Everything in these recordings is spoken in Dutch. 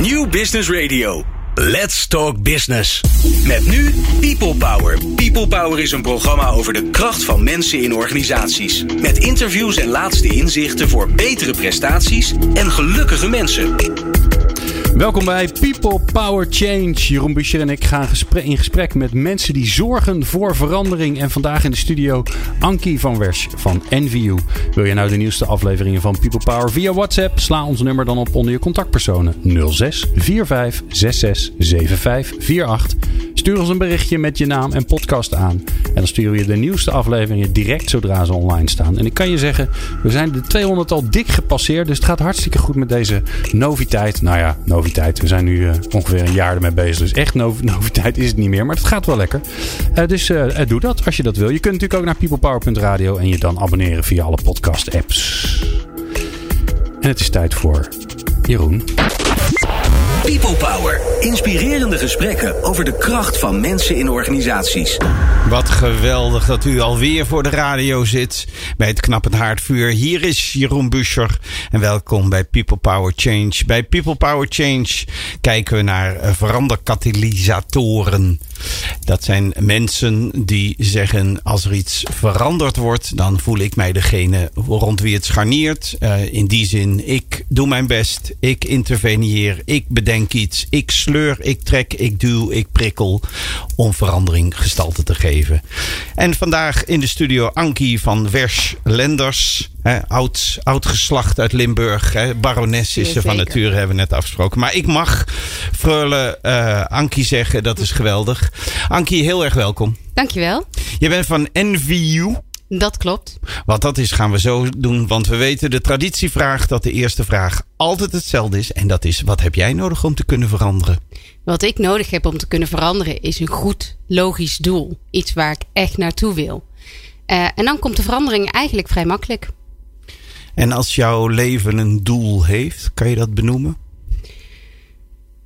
New Business Radio. Let's Talk Business. Met nu People Power. People Power is een programma over de kracht van mensen in organisaties. Met interviews en laatste inzichten voor betere prestaties en gelukkige mensen. Welkom bij People Power Change. Jeroen Buscher en ik gaan in gesprek met mensen die zorgen voor verandering. En vandaag in de studio Ankie van Wersch van NVU. Wil je nou de nieuwste afleveringen van People Power via WhatsApp? Sla ons nummer dan op onder je contactpersonen 06 45 66 75 48. Stuur ons een berichtje met je naam en podcast aan. En dan sturen we je de nieuwste afleveringen direct zodra ze online staan. En ik kan je zeggen, we zijn de 200 al dik gepasseerd. Dus het gaat hartstikke goed met deze noviteit. Nou ja, noviteit. We zijn nu uh, ongeveer een jaar ermee bezig. Dus echt nov noviteit is het niet meer. Maar het gaat wel lekker. Uh, dus uh, doe dat als je dat wil. Je kunt natuurlijk ook naar peoplepower.radio en je dan abonneren via alle podcast apps. En het is tijd voor Jeroen. People Power. Inspirerende gesprekken over de kracht van mensen in organisaties. Wat geweldig dat u alweer voor de radio zit bij het knappend haardvuur. Hier is Jeroen Buscher en welkom bij People Power Change. Bij People Power Change kijken we naar veranderkatalysatoren. Dat zijn mensen die zeggen als er iets veranderd wordt, dan voel ik mij degene rond wie het scharniert. Uh, in die zin, ik doe mijn best, ik interveneer, ik bedenk iets, ik sleur, ik trek, ik duw, ik prikkel om verandering gestalte te geven. En vandaag in de studio Ankie van Wersch Lenders. oud, oud geslacht uit Limburg. He, barones is ze van nature, hebben we net afgesproken. Maar ik mag Freule uh, Ankie zeggen, dat is geweldig. Ankie, heel erg welkom. Dankjewel. Je bent van NVU. Dat klopt. Wat dat is, gaan we zo doen. Want we weten, de traditie vraagt dat de eerste vraag altijd hetzelfde is. En dat is, wat heb jij nodig om te kunnen veranderen? Wat ik nodig heb om te kunnen veranderen is een goed, logisch doel. Iets waar ik echt naartoe wil. Uh, en dan komt de verandering eigenlijk vrij makkelijk. En als jouw leven een doel heeft, kan je dat benoemen?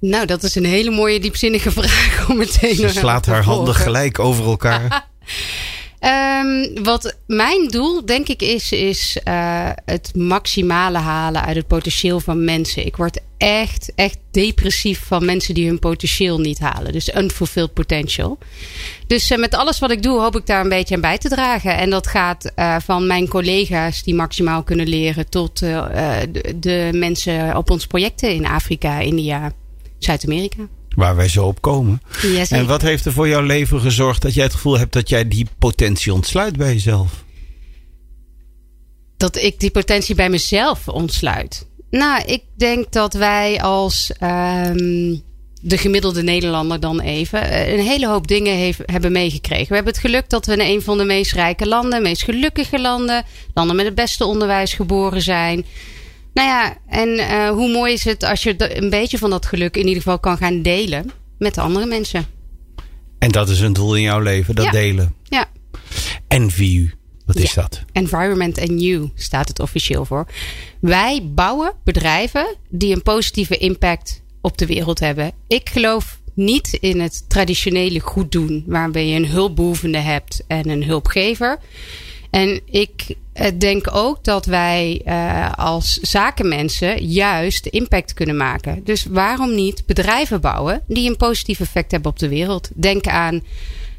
Nou, dat is een hele mooie, diepzinnige vraag om meteen. Ze slaat haar handen gelijk over elkaar. Um, wat mijn doel, denk ik, is, is uh, het maximale halen uit het potentieel van mensen. Ik word echt, echt depressief van mensen die hun potentieel niet halen. Dus unfulfilled potential. Dus uh, met alles wat ik doe, hoop ik daar een beetje aan bij te dragen. En dat gaat uh, van mijn collega's die maximaal kunnen leren, tot de, de mensen op ons projecten in Afrika, India, Zuid-Amerika. Waar wij zo op komen. En wat heeft er voor jouw leven gezorgd dat jij het gevoel hebt dat jij die potentie ontsluit bij jezelf? Dat ik die potentie bij mezelf ontsluit. Nou, ik denk dat wij als um, de gemiddelde Nederlander dan even een hele hoop dingen heeft, hebben meegekregen. We hebben het geluk dat we in een van de meest rijke landen, meest gelukkige landen, landen met het beste onderwijs geboren zijn. Nou ja, en uh, hoe mooi is het als je een beetje van dat geluk in ieder geval kan gaan delen met andere mensen. En dat is een doel in jouw leven, dat ja. delen. Ja. NVU, wat is ja. dat? Environment and You staat het officieel voor. Wij bouwen bedrijven die een positieve impact op de wereld hebben. Ik geloof niet in het traditionele goed doen, waarbij je een hulpbehoevende hebt en een hulpgever. En ik denk ook dat wij uh, als zakenmensen juist impact kunnen maken. Dus waarom niet bedrijven bouwen die een positief effect hebben op de wereld? Denk aan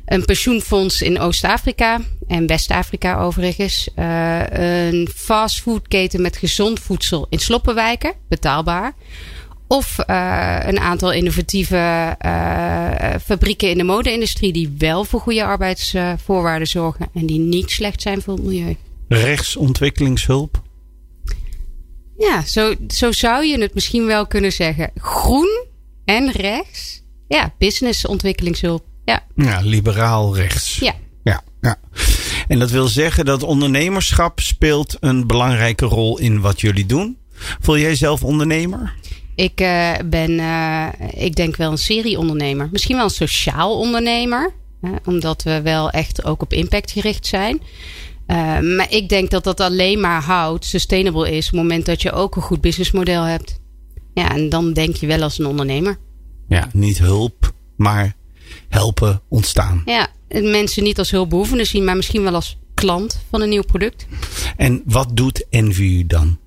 een pensioenfonds in Oost-Afrika en West-Afrika overigens. Uh, een fastfoodketen met gezond voedsel in sloppenwijken, betaalbaar. Of een aantal innovatieve fabrieken in de mode-industrie die wel voor goede arbeidsvoorwaarden zorgen en die niet slecht zijn voor het milieu. Rechtsontwikkelingshulp? Ja, zo, zo zou je het misschien wel kunnen zeggen. Groen en rechts. Ja, businessontwikkelingshulp. Ja. ja, liberaal rechts. Ja. ja. Ja, En dat wil zeggen dat ondernemerschap speelt een belangrijke rol in wat jullie doen. Voel jij zelf ondernemer? Ik uh, ben, uh, ik denk wel een serieondernemer. Misschien wel een sociaal ondernemer. Hè, omdat we wel echt ook op impact gericht zijn. Uh, maar ik denk dat dat alleen maar houdt, sustainable is, op het moment dat je ook een goed businessmodel hebt. Ja, en dan denk je wel als een ondernemer. Ja, niet hulp, maar helpen ontstaan. Ja, mensen niet als hulpbehoevende zien, maar misschien wel als klant van een nieuw product. En wat doet NVU dan?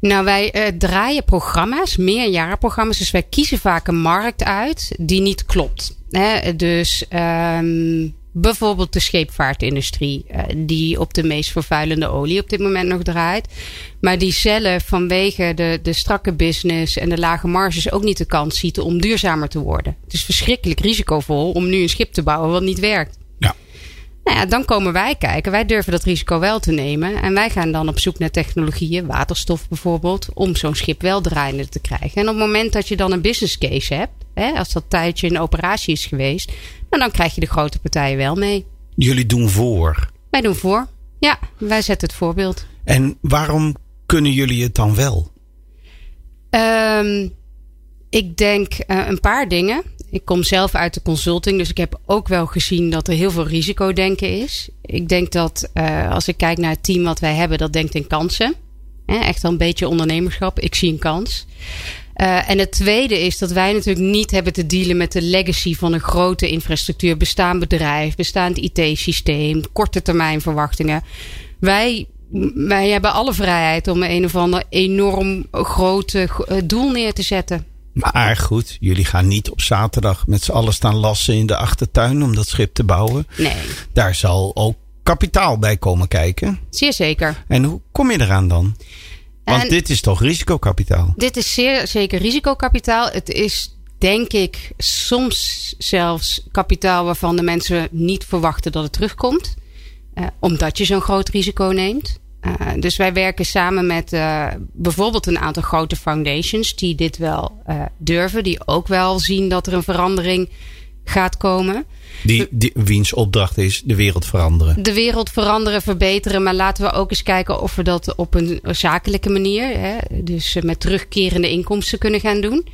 Nou, wij uh, draaien programma's, meerjarenprogramma's. Dus wij kiezen vaak een markt uit die niet klopt. Hè? Dus um, bijvoorbeeld de scheepvaartindustrie, uh, die op de meest vervuilende olie op dit moment nog draait. Maar die zelf vanwege de, de strakke business en de lage marges ook niet de kans ziet om duurzamer te worden. Het is verschrikkelijk risicovol om nu een schip te bouwen wat niet werkt. Nou ja, dan komen wij kijken. Wij durven dat risico wel te nemen. En wij gaan dan op zoek naar technologieën, waterstof bijvoorbeeld, om zo'n schip wel draaiende te krijgen. En op het moment dat je dan een business case hebt, hè, als dat tijdje in operatie is geweest, nou, dan krijg je de grote partijen wel mee. Jullie doen voor? Wij doen voor. Ja, wij zetten het voorbeeld. En waarom kunnen jullie het dan wel? Um, ik denk uh, een paar dingen ik kom zelf uit de consulting, dus ik heb ook wel gezien dat er heel veel risicodenken is. Ik denk dat uh, als ik kijk naar het team wat wij hebben, dat denkt in kansen. Echt wel een beetje ondernemerschap. Ik zie een kans. Uh, en het tweede is dat wij natuurlijk niet hebben te dealen met de legacy van een grote infrastructuur, bestaand bedrijf, bestaand IT-systeem, korte termijn verwachtingen. Wij, wij hebben alle vrijheid om een of ander enorm grote doel neer te zetten. Maar goed, jullie gaan niet op zaterdag met z'n allen staan lassen in de achtertuin om dat schip te bouwen. Nee. Daar zal ook kapitaal bij komen kijken. Zeer zeker. En hoe kom je eraan dan? Want en dit is toch risicokapitaal? Dit is zeer zeker risicokapitaal. Het is denk ik soms zelfs kapitaal waarvan de mensen niet verwachten dat het terugkomt. Uh, omdat je zo'n groot risico neemt. Uh, dus wij werken samen met uh, bijvoorbeeld een aantal grote foundations die dit wel durven, die ook wel zien dat er een verandering gaat komen. Die, die, wiens opdracht is de wereld veranderen. De wereld veranderen, verbeteren. Maar laten we ook eens kijken of we dat op een zakelijke manier, hè, dus met terugkerende inkomsten kunnen gaan doen.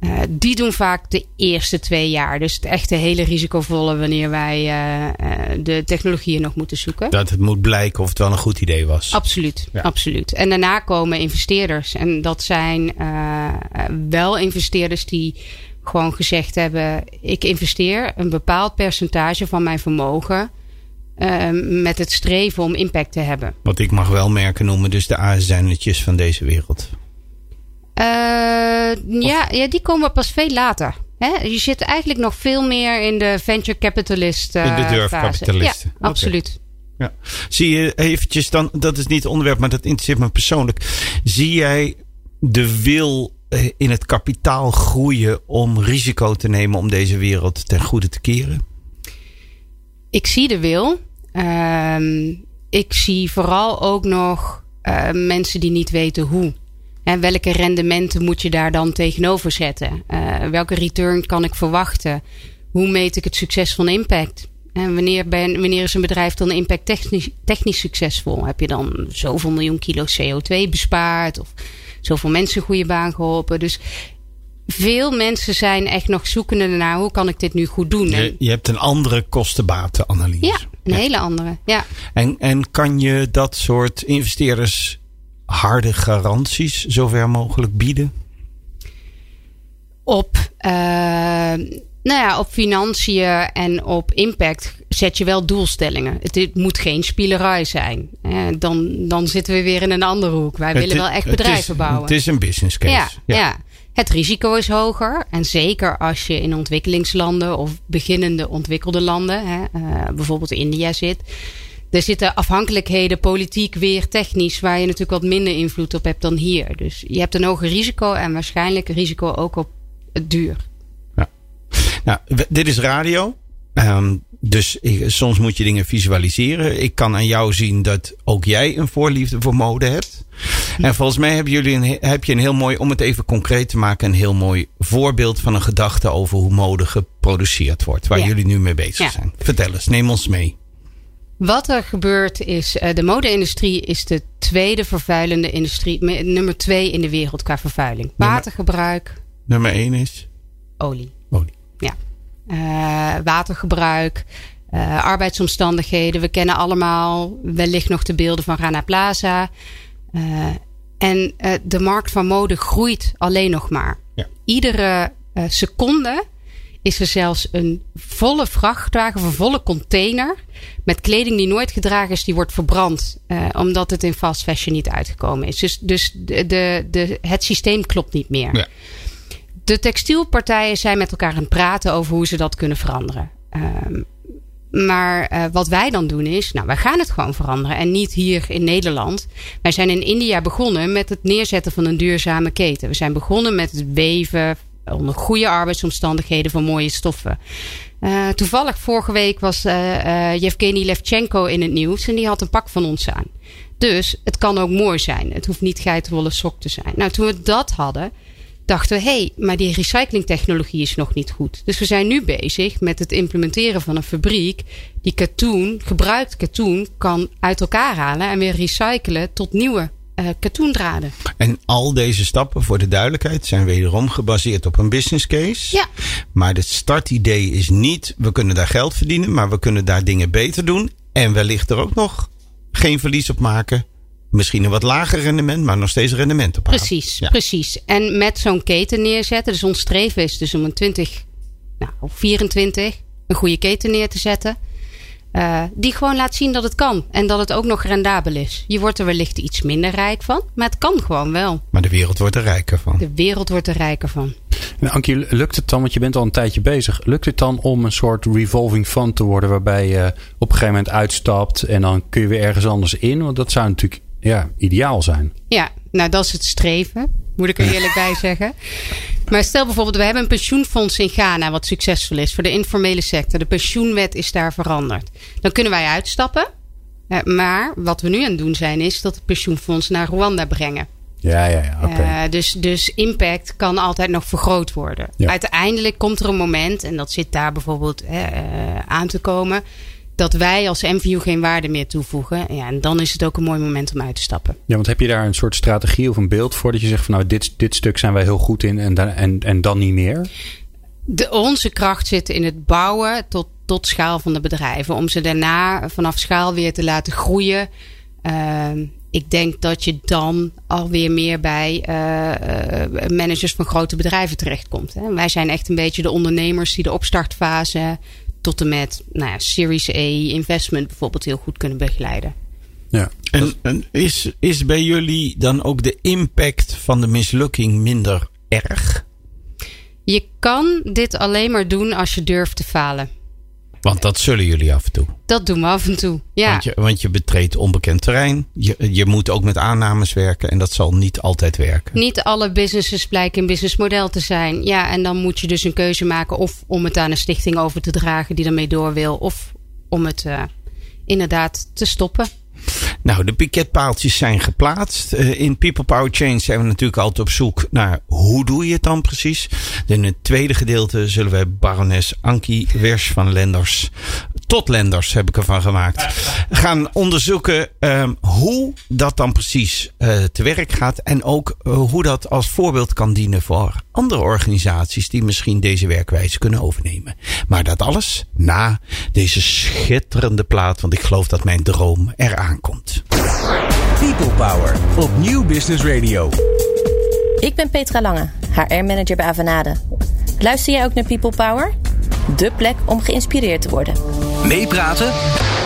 Uh, die doen vaak de eerste twee jaar. Dus het echte hele risicovolle wanneer wij uh, uh, de technologieën nog moeten zoeken. Dat het moet blijken of het wel een goed idee was. Absoluut, ja. absoluut. En daarna komen investeerders. En dat zijn wel investeerders die gewoon gezegd hebben: ik investeer een bepaald percentage van mijn vermogen. met het streven om impact te hebben. Wat ik mag wel merken noemen, dus de ASN'tjes van deze wereld. Uh, ja, ja, die komen pas veel later. Hè? Je zit eigenlijk nog veel meer in de venture capitalist uh, In de durfkapitalisten. Ja, absoluut. Ja. Zie je eventjes dan, dat is niet het onderwerp, maar dat interesseert me persoonlijk. Zie jij de wil eh, in het kapitaal groeien om risico te nemen om deze wereld ten goede te keren? Ik zie de wil. Uh, ik zie vooral ook nog uh, mensen die niet weten hoe. En welke rendementen moet je daar dan tegenover zetten? Uh, welke return kan ik verwachten? Hoe meet ik het succes van impact? En wanneer, ben, wanneer is een bedrijf dan impact technisch, technisch succesvol? Heb je dan zoveel miljoen kilo CO2 bespaard? Of zoveel mensen een goede baan geholpen? Dus veel mensen zijn echt nog zoekende naar hoe kan ik dit nu goed doen. Je, je hebt een andere kostenbatenanalyse. Ja, een ja. hele andere. Ja. En, en kan je dat soort investeerders harde garanties zover mogelijk bieden? Op, uh, nou ja, op financiën en op impact zet je wel doelstellingen. Het, het moet geen spielerij zijn. Uh, dan, dan zitten we weer in een andere hoek. Wij het willen wel echt bedrijven is, bouwen. Het is een business case. Ja, ja. ja. Het risico is hoger. En zeker als je in ontwikkelingslanden of beginnende ontwikkelde landen, hè, uh, bijvoorbeeld India zit er zitten afhankelijkheden, politiek, weer technisch, waar je natuurlijk wat minder invloed op hebt dan hier. Dus je hebt een hoger risico en waarschijnlijk een risico ook op het duur. Nou, dit is radio. Um, dus ik, soms moet je dingen visualiseren. Ik kan aan jou zien dat ook jij een voorliefde voor mode hebt. En volgens mij hebben jullie een, heb je een heel mooi, om het even concreet te maken, een heel mooi voorbeeld van een gedachte over hoe mode geproduceerd wordt. Waar ja. jullie nu mee bezig ja. zijn. Vertel eens, neem ons mee. Wat er gebeurt is, uh, de mode-industrie is de tweede vervuilende industrie, nummer twee in de wereld qua vervuiling. Watergebruik. Nummer één is? Olie. Olie. Uh, watergebruik, uh, arbeidsomstandigheden. We kennen allemaal wellicht nog de beelden van Rana Plaza. en de markt van mode groeit alleen nog maar. Ja. Iedere seconde is er zelfs een volle vrachtwagen of een volle container met kleding die nooit gedragen is, die wordt verbrand. Omdat het in fast fashion niet uitgekomen is. Dus, dus de, de, de, het systeem klopt niet meer. Ja. De textielpartijen zijn met elkaar aan het praten over hoe ze dat kunnen veranderen. Uh, maar uh, wat wij dan doen is, nou, wij gaan het gewoon veranderen. En niet hier in Nederland. Wij zijn in India begonnen met het neerzetten van een duurzame keten. We zijn begonnen met het weven onder goede arbeidsomstandigheden van mooie stoffen. Uh, toevallig vorige week was uh, Yevgeny Levchenko in het nieuws en die had een pak van ons aan. Dus het kan ook mooi zijn. Het hoeft niet geitenwolle sok te zijn. Nou, toen we dat hadden, dachten we, hé, hey, maar die recyclingtechnologie is nog niet goed. Dus we zijn nu bezig met het implementeren van een fabriek die katoen, gebruikt katoen, kan uit elkaar halen en weer recyclen tot nieuwe uh, katoendraden. En al deze stappen, voor de duidelijkheid, zijn wederom gebaseerd op een business case. Ja. Maar het startidee is niet, we kunnen daar geld verdienen, maar we kunnen daar dingen beter doen. En wellicht er ook nog geen verlies op maken. Misschien een wat lager rendement, maar nog steeds rendement op Precies, ja. precies. En met zo'n keten neerzetten. Dus ons streven is dus om een 20, nou, of 24 een goede keten neer te zetten. Uh, die gewoon laat zien dat het kan. En dat het ook nog rendabel is. Je wordt er wellicht iets minder rijk van. Maar het kan gewoon wel. Maar de wereld wordt er rijker van. De wereld wordt er rijker van. En Ankie, lukt het dan, want je bent al een tijdje bezig. Lukt het dan om een soort revolving fund te worden. Waarbij je op een gegeven moment uitstapt. En dan kun je weer ergens anders in. Want dat zou natuurlijk ja, ideaal zijn. Ja, nou dat is het streven. Moet ik er eerlijk bij zeggen. Maar stel bijvoorbeeld, we hebben een pensioenfonds in Ghana wat succesvol is voor de informele sector. De pensioenwet is daar veranderd. Dan kunnen wij uitstappen. Eh, maar wat we nu aan het doen zijn, is dat het pensioenfonds naar Rwanda brengen. Ja, ja, ja. Okay. Uh, dus, dus impact kan altijd nog vergroot worden. Ja. Uiteindelijk komt er een moment, en dat zit daar bijvoorbeeld uh, aan te komen dat wij als MVU geen waarde meer toevoegen. Ja, en dan is het ook een mooi moment om uit te stappen. Ja, want heb je daar een soort strategie of een beeld voor dat je zegt van nou, dit, dit stuk zijn wij heel goed in en dan, en, en dan niet meer? De, onze kracht zit in het bouwen tot, tot schaal van de bedrijven. Om ze daarna vanaf schaal weer te laten groeien. Uh, ik denk dat je dan alweer meer bij uh, managers van grote bedrijven terechtkomt. Hè. Wij zijn echt een beetje de ondernemers die de opstartfase tot en met nou ja, Series A investment bijvoorbeeld heel goed kunnen begeleiden. Ja. En, en, is, is bij jullie dan ook de impact van de mislukking minder erg? Je kan dit alleen maar doen als je durft te falen. Want dat zullen jullie af en toe. Dat doen we af en toe, ja. Want je, want je betreedt onbekend terrein. Je, je moet ook met aannames werken en dat zal niet altijd werken. Niet alle businesses blijken een businessmodel te zijn. Ja, en dan moet je dus een keuze maken of om het aan een stichting over te dragen die ermee door wil. Of om het uh, inderdaad te stoppen. Nou, de piketpaaltjes zijn geplaatst. Uh, in People Power Change zijn we natuurlijk altijd op zoek naar hoe doe je het dan precies. In het tweede gedeelte zullen wij barones Ankie Wers van Lenders tot Lenders heb ik ervan gemaakt. Gaan onderzoeken um, hoe dat dan precies uh, te werk gaat. En ook uh, hoe dat als voorbeeld kan dienen voor andere organisaties die misschien deze werkwijze kunnen overnemen. Maar dat alles na deze schitterende plaat. Want ik geloof dat mijn droom eraan komt. People Power op Nieuw Business Radio. Ik ben Petra Lange, HR-manager bij Avanade. Luister jij ook naar People Power? De plek om geïnspireerd te worden. Meepraten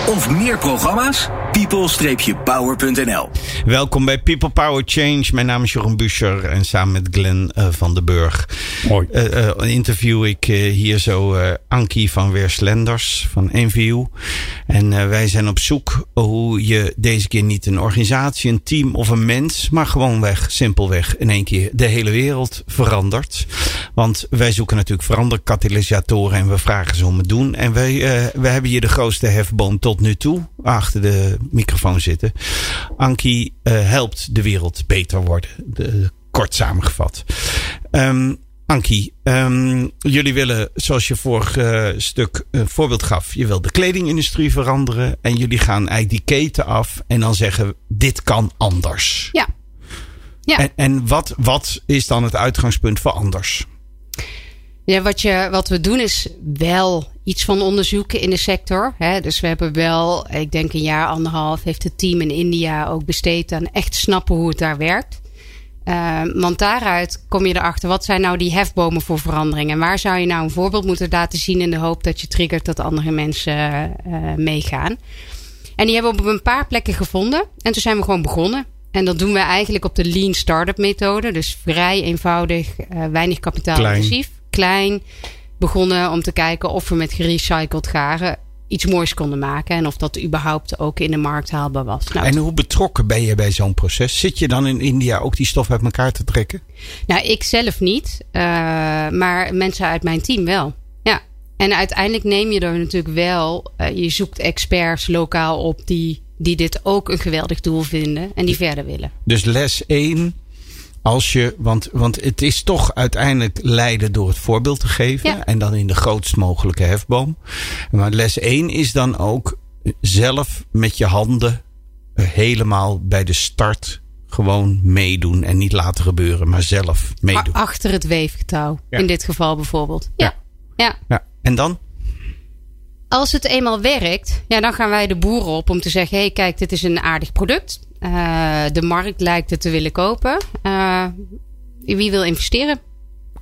of meer programma's? people-power.nl Welkom bij People Power Change. Mijn naam is Jeroen Buscher en samen met Glenn uh, van den Burg Mooi. Uh, uh, interview ik hier zo Ankie van Weerslenders van NVU. En wij zijn op zoek hoe je deze keer niet een organisatie, een team of een mens, maar gewoonweg, simpelweg in één keer de hele wereld verandert. Want wij zoeken natuurlijk veranderkatalysatoren en we vragen ze om het doen. En wij, wij hebben hier de grootste hefboom tot nu toe achter de microfoon zitten. Ankie uh, helpt de wereld beter worden. De, kort samengevat. Um, Ankie, um, jullie willen, zoals je vorig uh, stuk een voorbeeld gaf, je wil de kledingindustrie veranderen. En jullie gaan eigenlijk die keten af en dan zeggen: dit kan anders. Ja. ja. En, en wat, wat is dan het uitgangspunt voor anders? Ja, wat, je, wat we doen is wel iets van onderzoeken in de sector. Hè. Dus we hebben wel, ik denk een jaar, anderhalf, heeft het team in India ook besteed aan echt snappen hoe het daar werkt. Uh, want daaruit kom je erachter, wat zijn nou die hefbomen voor verandering? En waar zou je nou een voorbeeld moeten laten zien in de hoop dat je triggert dat andere mensen uh, meegaan? En die hebben we op een paar plekken gevonden. En toen zijn we gewoon begonnen. En dat doen we eigenlijk op de Lean Startup methode. Dus vrij eenvoudig, uh, weinig kapitaalintensief. Klein. Begonnen om te kijken of we met gerecycled garen iets moois konden maken. En of dat überhaupt ook in de markt haalbaar was. Nou, en hoe betrokken ben je bij zo'n proces? Zit je dan in India ook die stof uit elkaar te trekken? Nou, ik zelf niet. Uh, maar mensen uit mijn team wel. Ja. En uiteindelijk neem je er natuurlijk wel. Uh, je zoekt experts lokaal op die, die dit ook een geweldig doel vinden. En die verder willen. Dus les 1 als je, want, want het is toch uiteindelijk leiden door het voorbeeld te geven. Ja. En dan in de grootst mogelijke hefboom. Maar les 1 is dan ook zelf met je handen helemaal bij de start gewoon meedoen. En niet laten gebeuren, maar zelf meedoen. Achter het weefgetouw. Ja. In dit geval bijvoorbeeld. Ja. ja. ja. En dan? Als het eenmaal werkt, ja, dan gaan wij de boeren op om te zeggen: hé, hey, kijk, dit is een aardig product. Uh, de markt lijkt het te willen kopen. Uh, wie wil investeren?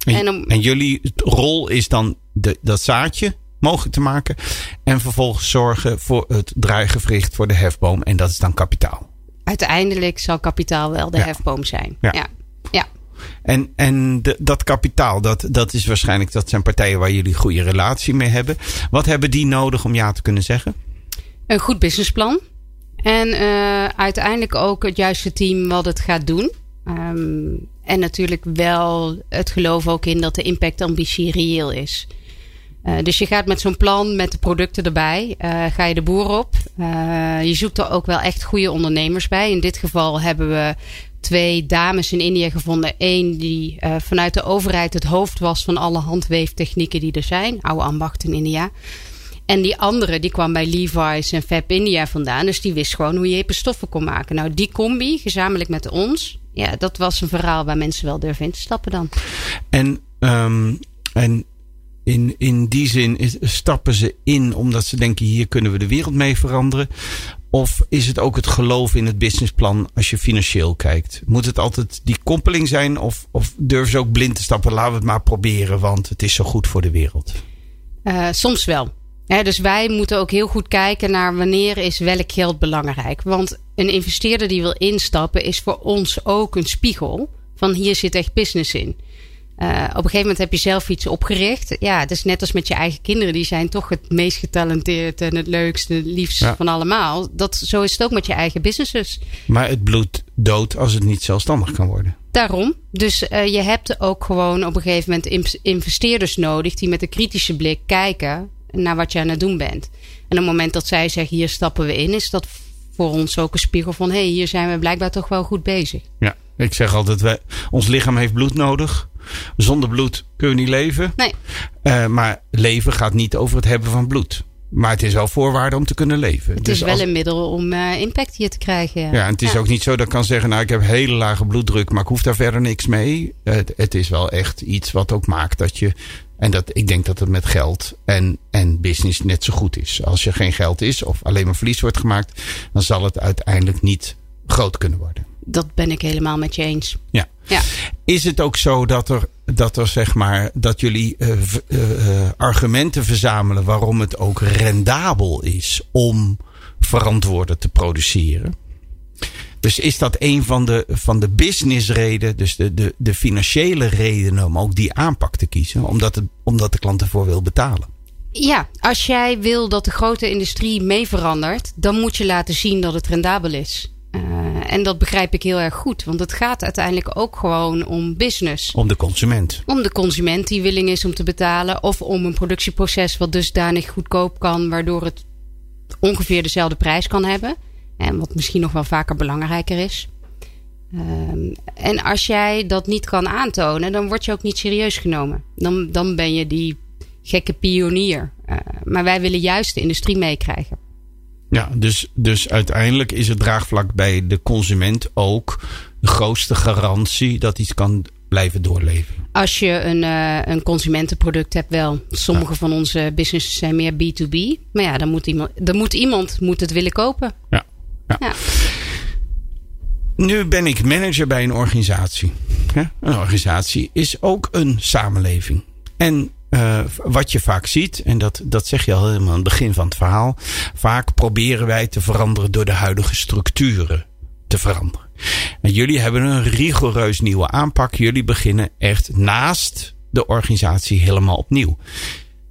En, en, om... en, jullie rol is dan de, dat zaadje mogelijk te maken. En vervolgens zorgen voor het draaigewricht voor de hefboom. En dat is dan kapitaal. Uiteindelijk zal kapitaal wel de ja. hefboom zijn. Ja. ja. ja. En, en de, dat kapitaal, dat, dat is waarschijnlijk, dat zijn partijen waar jullie goede relatie mee hebben. Wat hebben die nodig om ja te kunnen zeggen? Een goed businessplan. En uh, uiteindelijk ook het juiste team wat het gaat doen. Um, en natuurlijk wel het geloof ook in dat de impactambitie reëel is. Uh, dus je gaat met zo'n plan, met de producten erbij, uh, ga je de boer op. je zoekt er ook wel echt goede ondernemers bij. In dit geval hebben we twee dames in India gevonden. Eén die vanuit de overheid het hoofd was van alle handweeftechnieken die er zijn. Oude ambacht in India. En die andere, die kwam bij Levi's en Fab India vandaan. Dus die wist gewoon hoe je hippe stoffen kon maken. Nou, die combi, gezamenlijk met ons. Ja, dat was een verhaal waar mensen wel durven in te stappen dan. En, um, en in, in die zin is, stappen ze in omdat ze denken: hier kunnen we de wereld mee veranderen. Of is het ook het geloof in het businessplan als je financieel kijkt? Moet het altijd die koppeling zijn? Of, of durven ze ook blind te stappen? Laten we het maar proberen, want het is zo goed voor de wereld. Uh, soms wel dus wij moeten ook heel goed kijken naar wanneer is welk geld belangrijk. Want een investeerder die wil instappen is voor ons ook een spiegel van hier zit echt business in. Uh, op een gegeven moment heb je zelf iets opgericht. Ja, het is net als met je eigen kinderen. Die zijn toch het meest getalenteerd en het leukste, het liefst van allemaal. Dat, zo is het ook met je eigen businesses. Maar het bloed dood als het niet zelfstandig kan worden. Daarom. Dus uh, je hebt ook gewoon op een gegeven moment investeerders nodig die met een kritische blik kijken naar wat je aan het doen bent. En op het moment dat zij zeggen, hier stappen we in, is dat voor ons ook een spiegel van, hé, hey, hier zijn we blijkbaar toch wel goed bezig. Ja, ik zeg altijd, wij, ons lichaam heeft bloed nodig. Zonder bloed kunnen we niet leven. Nee. Uh, maar leven gaat niet over het hebben van bloed. Maar het is wel voorwaarde om te kunnen leven. Het dus is wel een middel om uh, impact hier te krijgen. Ja, en het is ook niet zo dat ik kan zeggen... nou, ik heb hele lage bloeddruk, maar ik hoef daar verder niks mee. Het, het is wel echt iets wat ook maakt dat je en dat, ik denk dat het met geld en, en business net zo goed is. Als er geen geld is of alleen maar verlies wordt gemaakt, dan zal het uiteindelijk niet groot kunnen worden. Dat ben ik helemaal met je eens. Ja. ja. Is het ook zo dat er, dat er zeg maar, dat jullie uh, uh, argumenten verzamelen waarom het ook rendabel is om verantwoorden te produceren? Dus is dat een van de, van de businessreden, dus de, de, de financiële redenen om ook die aanpak te kiezen? Omdat, het, omdat de klant ervoor wil betalen. Ja, als jij wil dat de grote industrie mee verandert, dan moet je laten zien dat het rendabel is. Uh, en dat begrijp ik heel erg goed, want het gaat uiteindelijk ook gewoon om business. Om de consument. Om de consument die willing is om te betalen, of om een productieproces wat dusdanig goedkoop kan, waardoor het ongeveer dezelfde prijs kan hebben. En wat misschien nog wel vaker belangrijker is. Um, en als jij dat niet kan aantonen, dan word je ook niet serieus genomen. Dan, dan ben je die gekke pionier. Uh, maar wij willen juist de industrie meekrijgen. Ja, dus, dus uiteindelijk is het draagvlak bij de consument ook de grootste garantie dat iets kan blijven doorleven. Als je een, uh, een consumentenproduct hebt, wel. Sommige van onze businesses zijn meer B2B. Maar ja, dan moet iemand, dan moet, iemand moet het willen kopen. Ja. Ja. nu ben ik manager bij een organisatie. Een organisatie is ook een samenleving. En uh, wat je vaak ziet, en dat, dat zeg je al helemaal aan het begin van het verhaal. Vaak proberen wij te veranderen door de huidige structuren te veranderen. En jullie hebben een rigoureus nieuwe aanpak. Jullie beginnen echt naast de organisatie helemaal opnieuw.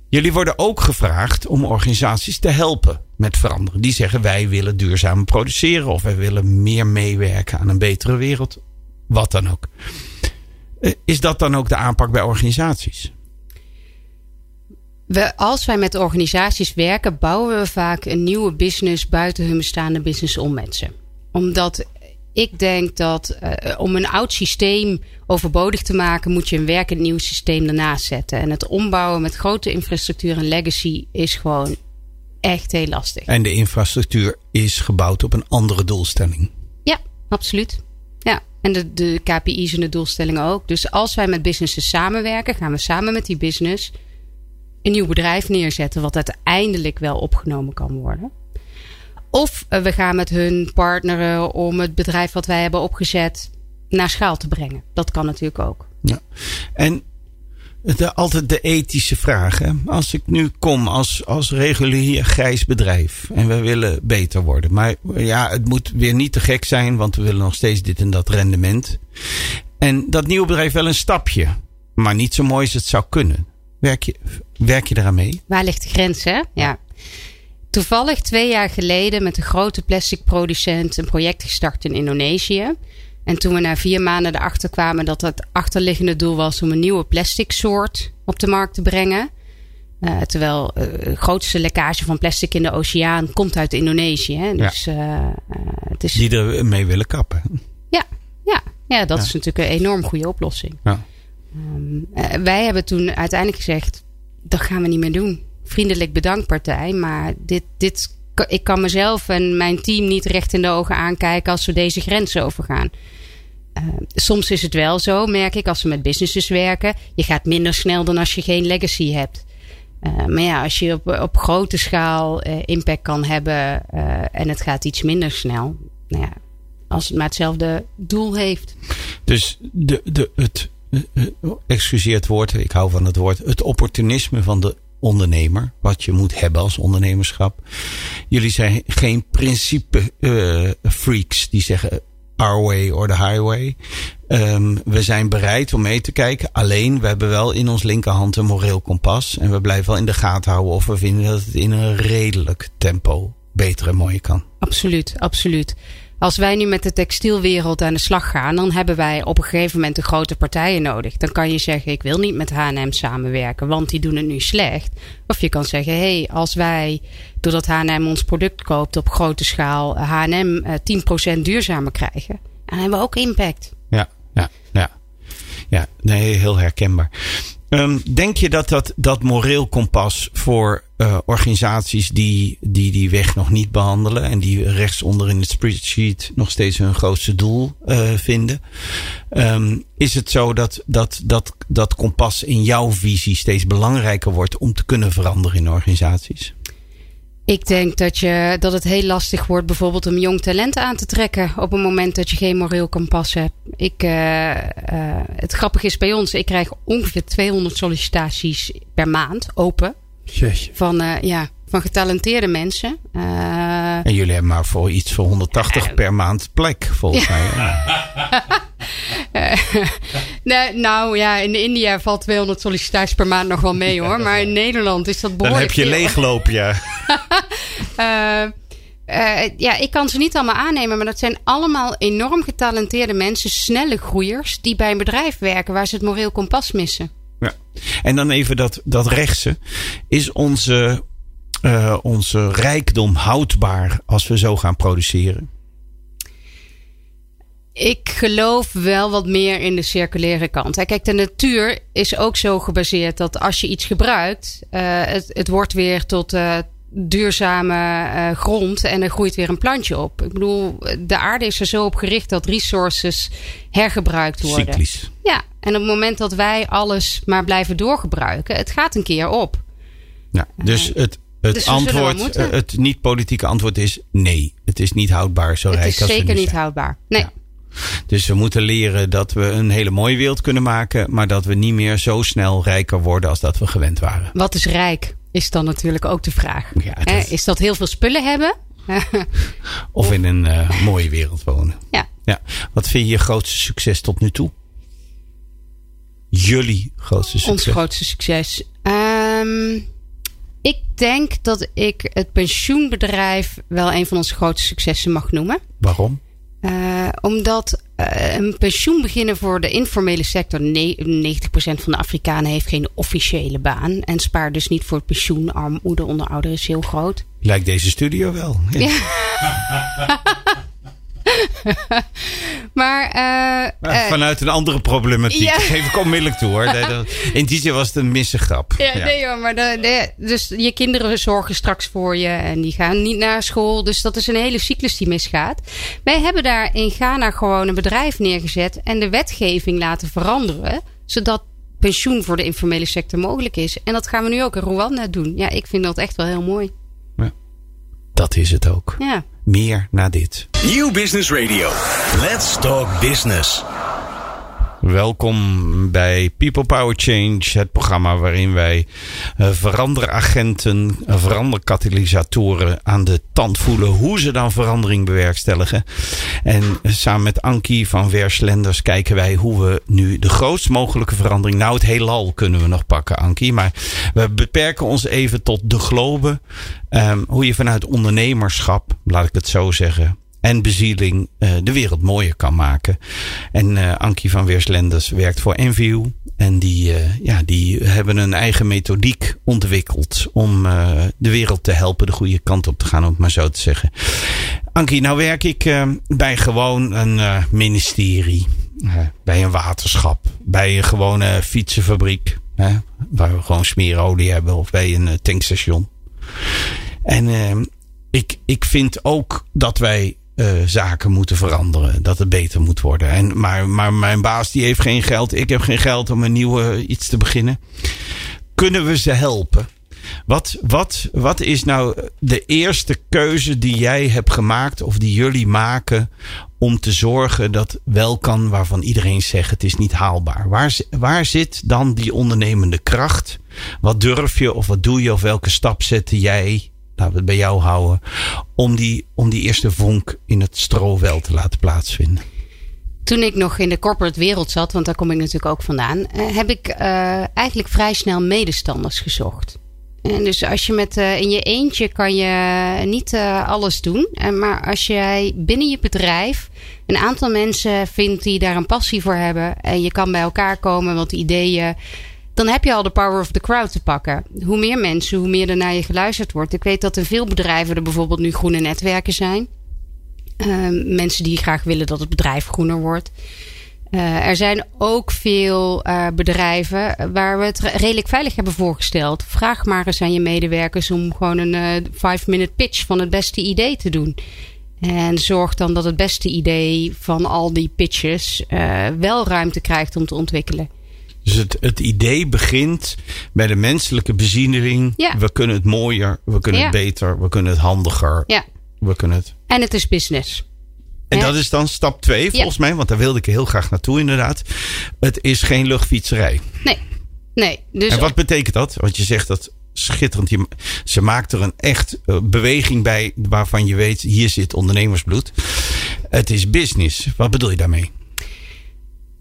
Jullie worden ook gevraagd om organisaties te helpen met veranderen. Die zeggen wij willen duurzaam produceren of wij willen meer meewerken aan een betere wereld. Wat dan ook. Eh, is dat dan ook de aanpak bij organisaties? We, als wij met organisaties werken, bouwen we vaak een nieuwe business buiten hun bestaande business om mensen. Omdat ik denk dat uh, om een oud systeem overbodig te maken, moet je een werkend nieuw systeem ernaast zetten. En het ombouwen met grote infrastructuur en legacy is gewoon echt heel lastig. En de infrastructuur is gebouwd op een andere doelstelling. Ja, absoluut. Ja, en de, de KPI's en de doelstellingen ook. Dus als wij met businesses samenwerken, gaan we samen met die business een nieuw bedrijf neerzetten, wat uiteindelijk wel opgenomen kan worden. Of eh, we gaan met hun partneren om het bedrijf wat wij hebben opgezet naar schaal te brengen. Dat kan natuurlijk ook. Ja. En de, altijd de ethische vraag. Hè? Als ik nu kom als, als regulier grijs bedrijf en we willen beter worden. Maar ja, het moet weer niet te gek zijn, want we willen nog steeds dit en dat rendement. En dat nieuwe bedrijf wel een stapje, maar niet zo mooi als het zou kunnen. Werk je, werk je eraan mee? Waar ligt de grens, hè? Ja. Toevallig twee jaar geleden met een grote plastic producent een project gestart in Indonesië. En toen we na vier maanden erachter kwamen dat het achterliggende doel was om een nieuwe plastic soort op de markt te brengen. Uh, terwijl uh, de grootste lekkage van plastic in de oceaan komt uit Indonesië. Hè? Dus, ja. uh, het is... Die er mee willen kappen. Ja, ja. ja dat ja. is natuurlijk een enorm goede oplossing. Ja. Um, wij hebben toen uiteindelijk gezegd, dat gaan we niet meer doen. Vriendelijk bedankt partij, maar dit, dit, ik kan mezelf en mijn team niet recht in de ogen aankijken als we deze grens overgaan. Uh, soms is het wel zo, merk ik, als we met businesses werken. Je gaat minder snel dan als je geen legacy hebt. Uh, maar ja, als je op, op grote schaal uh, impact kan hebben en het gaat iets minder snel. Nou ja, als het maar hetzelfde doel heeft. Dus de, de, het, excuseer het woord, ik hou van het woord, het opportunisme van de ondernemer, wat je moet hebben als ondernemerschap. Jullie zijn geen principe uh, freaks die zeggen our way or the highway. Um, we zijn bereid om mee te kijken. Alleen, we hebben wel in ons linkerhand een moreel kompas. En we blijven wel in de gaten houden of we vinden dat het in een redelijk tempo beter en mooier kan. Absoluut, absoluut. Als wij nu met de textielwereld aan de slag gaan, dan hebben wij op een gegeven moment de grote partijen nodig. Dan kan je zeggen: Ik wil niet met HM samenwerken, want die doen het nu slecht. Of je kan zeggen: Hé, hey, als wij, doordat HM ons product koopt op grote schaal, HM 10% duurzamer krijgen, dan hebben we ook impact. Ja, ja, ja. Ja, nee, heel herkenbaar. Um, denk je dat dat, dat moreel kompas voor uh, organisaties die, die die weg nog niet behandelen en die rechtsonder in het spreadsheet nog steeds hun grootste doel uh, vinden, um, is het zo dat, dat, dat dat kompas in jouw visie steeds belangrijker wordt om te kunnen veranderen in organisaties? Ik denk dat, je, dat het heel lastig wordt bijvoorbeeld om jong talent aan te trekken op het moment dat je geen moreel kompas hebt. Ik, uh, uh, het grappige is bij ons, ik krijg ongeveer 200 sollicitaties per maand open. Jeetje. Van, uh, ja, van getalenteerde mensen. en jullie hebben maar voor iets voor 180 per maand plek, volgens mij. nee, nou ja, in India valt 200 sollicitaties per maand nog wel mee hoor. Maar in Nederland is dat behoorlijk. Dan heb je leegloop, ja. uh, ja, ik kan ze niet allemaal aannemen, maar dat zijn allemaal enorm getalenteerde mensen, snelle groeiers, die bij een bedrijf werken waar ze het moreel kompas missen. Ja. En dan even dat, dat rechtse. Is onze, uh, onze rijkdom houdbaar als we zo gaan produceren? Ik geloof wel wat meer in de circulaire kant. Kijk, de natuur is ook zo gebaseerd dat als je iets gebruikt, uh, het, het wordt weer tot uh, duurzame uh, grond en er groeit weer een plantje op. Ik bedoel, de aarde is er zo op gericht dat resources hergebruikt worden. Cyclisch. Ja, en op het moment dat wij alles maar blijven doorgebruiken, het gaat een keer op. Ja, dus het, het dus antwoord, het niet-politieke antwoord is nee. Het is niet houdbaar zo het rijk als Het is zeker niet houdbaar. Nee. Ja. Dus we moeten leren dat we een hele mooie wereld kunnen maken, maar dat we niet meer zo snel rijker worden als dat we gewend waren. Wat is rijk? Is dan natuurlijk ook de vraag. Ja, dat- Is dat heel veel spullen hebben? Of in een eh, mooie wereld wonen. ja. Ja. Wat vind je je grootste succes tot nu toe? Jullie grootste succes? Ons grootste succes. Ehm, ik denk dat ik het pensioenbedrijf wel een van onze grootste successen mag noemen. Waarom? Eh, omdat eh, een pensioen beginnen voor de informele sector. Ne 90% van de Afrikanen heeft geen officiële baan. En spaart dus niet voor het pensioen. Armoede onder ouderen is heel groot. Lijkt deze studio wel. Ja. Maar eh, eh, Vanuit een andere problematiek. ja. Geef ik onmiddellijk toe hoor. Nee, dat- In die zin was het een missengrap. Ja, nee hoor, maar de, de- dus je kinderen zorgen straks voor je en die gaan niet naar school. Dus dat is een hele cyclus die misgaat. Wij hebben daar in Ghana gewoon een bedrijf neergezet en de wetgeving laten veranderen. Zodat pensioen voor de informele sector mogelijk is. En dat gaan we nu ook in Rwanda doen. Ja, ik vind dat echt wel heel mooi. Dat is het ook. Ja. Meer na dit. Nieuw Business Radio. Let's talk business. Welkom bij People Power Change, het programma waarin wij eh, veranderagenten, eh, veranderkatalysatoren aan de tand voelen hoe ze dan verandering bewerkstelligen. En samen met Ankie van Verslenders kijken wij hoe we nu de grootst mogelijke verandering, nou het heelal kunnen we nog pakken Ankie, maar we beperken ons even tot de globe. Ehm, hoe je vanuit ondernemerschap, laat ik het zo zeggen, en bezieling eh, de wereld mooier kan maken. En eh Ankie van Weerslenders werkt voor Enview. En die, eh, ja, die hebben een eigen methodiek ontwikkeld om de wereld te helpen de goede kant op te gaan, om het maar zo te zeggen. Ankie, nou werk ik bij gewoon een ministerie, bij een waterschap, bij een gewone fietsenfabriek, waar we gewoon smeerolie hebben, of bij een tankstation. En ik, ik vind ook dat wij eh, zaken moeten veranderen. Dat het beter moet worden. En, maar, maar mijn baas die heeft geen geld. Ik heb geen geld om een nieuwe iets te beginnen. Kunnen we ze helpen? Wat, wat, wat is nou de eerste keuze die jij hebt gemaakt of die jullie maken om te zorgen dat wel kan waarvan iedereen zegt het is niet haalbaar? Waar, waar zit dan die ondernemende kracht? Wat durf je of wat doe je of welke stap zette jij, laten we het bij jou houden, om die, om die eerste vonk in het stro wel te laten plaatsvinden? Toen ik nog in de corporate wereld zat, want daar kom ik natuurlijk ook vandaan, eh, heb ik eh, eigenlijk vrij snel medestanders gezocht. En dus als je met eh, in je eentje kan je niet alles doen. Maar als jij binnen je bedrijf een aantal mensen vindt die daar een passie voor hebben. En je kan bij elkaar komen, wat ideeën. Dan heb je al de power of the crowd te pakken. Hoe meer mensen, hoe meer er naar je geluisterd wordt. Ik weet dat in veel bedrijven er bijvoorbeeld nu groene netwerken zijn. Ehm, mensen die graag willen dat het bedrijf groener wordt. Eh, er zijn ook veel eh, bedrijven waar we het re- redelijk veilig hebben voorgesteld. Vraag maar eens aan je medewerkers om gewoon een eh, five-minute pitch van het beste idee te doen. En zorg dan dat het beste idee van al die pitches eh, wel ruimte krijgt om te ontwikkelen. Dus het, het idee begint bij de menselijke bezieling. Ja. We kunnen het mooier, we kunnen Ja. het beter, we kunnen het handiger. Ja, We kunnen het. en het is business. En dat is dan stap twee volgens mij, want daar wilde ik heel graag naartoe inderdaad. Het is geen luchtfietserij. Nee, nee. Dus en wat betekent dat? Want je zegt dat schitterend. Je- Ze maakt er een echt eh, beweging bij waarvan je weet, hier zit ondernemersbloed. Het is business. Wat bedoel je daarmee?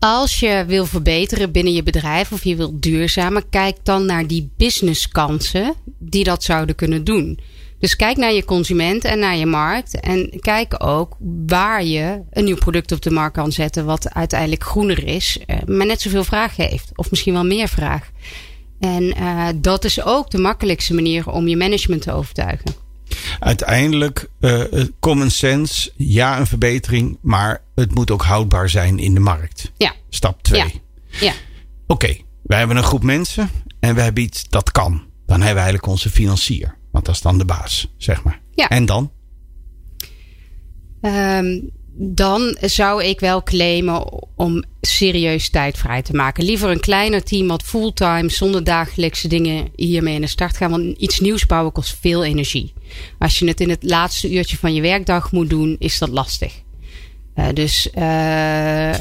Als je wil verbeteren binnen je bedrijf of je wilt duurzamer, kijk dan naar die businesskansen die dat zouden kunnen doen. Dus kijk naar je consument en naar je markt. En kijk ook waar je een nieuw product op de markt kan zetten. wat uiteindelijk groener is, eh, maar net zoveel vraag heeft. Of misschien wel meer vraag. En eh, dat is ook de makkelijkste manier om je management te overtuigen. Uiteindelijk, eh, common sense, ja, een verbetering, maar het moet ook houdbaar zijn in de markt. Ja, Stap twee. ja, ja. Oké, wij hebben een groep mensen en we hebben iets dat kan. Dan hebben we eigenlijk onze financier. Want dat is dan de baas, zeg maar. Ja. En dan? Ehm, dan zou ik wel claimen om serieus tijd vrij te maken. Liever een kleiner team wat fulltime zonder dagelijkse dingen hiermee in de start gaan. Want iets nieuws bouwen kost veel energie. Als je het in het laatste uurtje van je werkdag moet doen, is dat lastig. Uh, dus uh,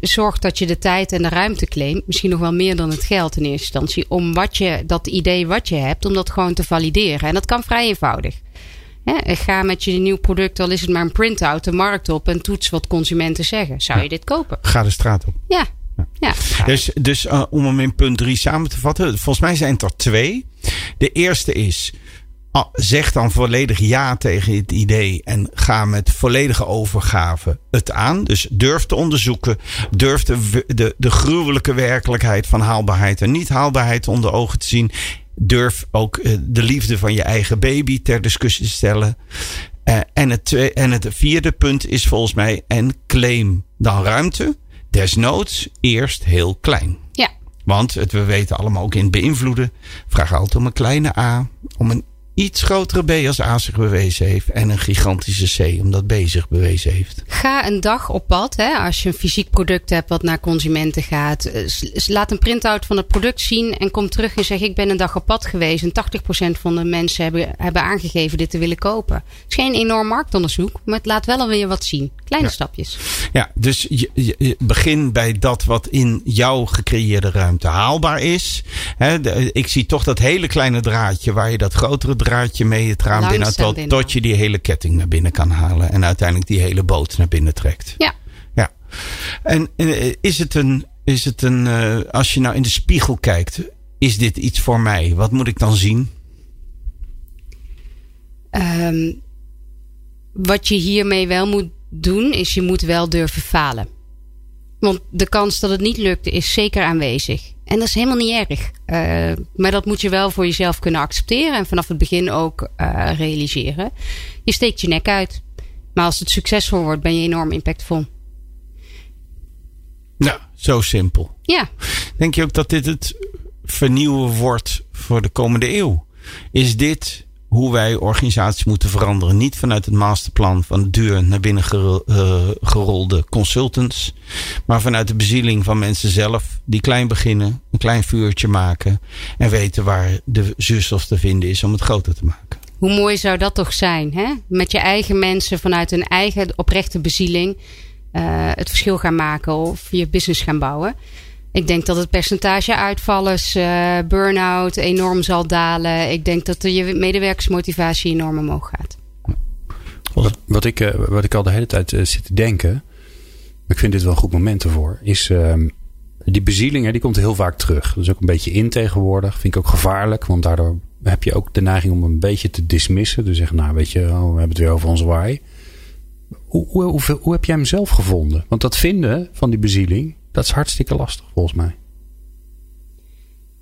zorg dat je de tijd en de ruimte claimt. Misschien nog wel meer dan het geld in eerste instantie. Om wat je, dat idee wat je hebt, om dat gewoon te valideren. En dat kan vrij eenvoudig. Ga met je nieuw product, al is het maar een print-out, de markt op en toets wat consumenten zeggen. Zou je dit kopen? Ga de straat op. Ja. ja. Dus, dus uh, om hem in punt drie samen te vatten. Volgens mij zijn het er twee. De eerste is zeg dan volledig ja tegen het idee en ga met volledige overgave het aan. Dus durf te onderzoeken, durf de, de, de gruwelijke werkelijkheid van haalbaarheid en niet haalbaarheid onder ogen te zien. Durf ook eh, de liefde van je eigen baby ter discussie te stellen. Eh, en, het twee, en het vierde punt is volgens mij en claim dan ruimte. Desnoods eerst heel klein. Ja. Want het, we weten allemaal ook in beïnvloeden. Vraag altijd om een kleine A, om een iets grotere B als A zich bewezen heeft. En een gigantische C omdat B zich bewezen heeft. Ga een dag op pad. Hè, als je een fysiek product hebt wat naar consumenten gaat. Eh, laat een printout van het product zien. En kom terug en zeg ik ben een dag op pad geweest. En 80% van de mensen hebben, hebben aangegeven dit te willen kopen. Het is geen enorm marktonderzoek. Maar het laat wel alweer wat zien. Kleine stapjes. Ja, dus je, je, begin bij dat wat in jouw gecreëerde ruimte haalbaar is. ik zie toch dat hele kleine draadje waar je dat grotere draadje mee het raam binnen tot, tot je die hele ketting naar binnen kan halen. En uiteindelijk die hele boot naar binnen trekt. Ja. ja. En eh, is het een, is het een uh, als je nou in de spiegel kijkt, is dit iets voor mij? Wat moet ik dan zien? Um, wat je hiermee wel moet doen, is je moet wel durven falen. Want de kans dat het niet lukt is zeker aanwezig. En dat is helemaal niet erg. Uh, maar dat moet je wel voor jezelf kunnen accepteren en vanaf het begin ook uh, realiseren. Je steekt je nek uit. Maar als het succesvol wordt, ben je enorm impactvol. Nou, zo simpel. Ja. Denk je ook dat dit het vernieuwen wordt voor de komende eeuw? Is dit hoe wij organisaties moeten veranderen. Niet vanuit het masterplan van duur naar binnen eh, gerolde consultants. Maar vanuit de bezieling van mensen zelf. Die klein beginnen, een klein vuurtje maken. En weten waar de zuurstof te vinden is om het groter te maken. Hoe mooi zou dat toch zijn? Hè? Met je eigen mensen vanuit hun eigen oprechte bezieling. Uh, het verschil gaan maken of je business gaan bouwen. Ik denk dat het percentage uitvallers, uh, burn-out enorm zal dalen. Ik denk dat je medewerkersmotivatie enorm omhoog gaat. Wat, wat, ik, uh, wat ik al de hele tijd uh, zit te denken, ik vind dit wel een goed moment ervoor, is ehm, die bezieling, hè, die komt heel vaak terug. Dat is ook een beetje in tegenwoordig. Vind ik ook gevaarlijk, want daardoor heb je ook de neiging om een beetje te dismissen. Dus zeggen, nou weet je, oh, we hebben het weer over onze waai. Hoe, hoe heb jij hem zelf gevonden? Want dat vinden van die bezieling, dat is hartstikke lastig volgens mij.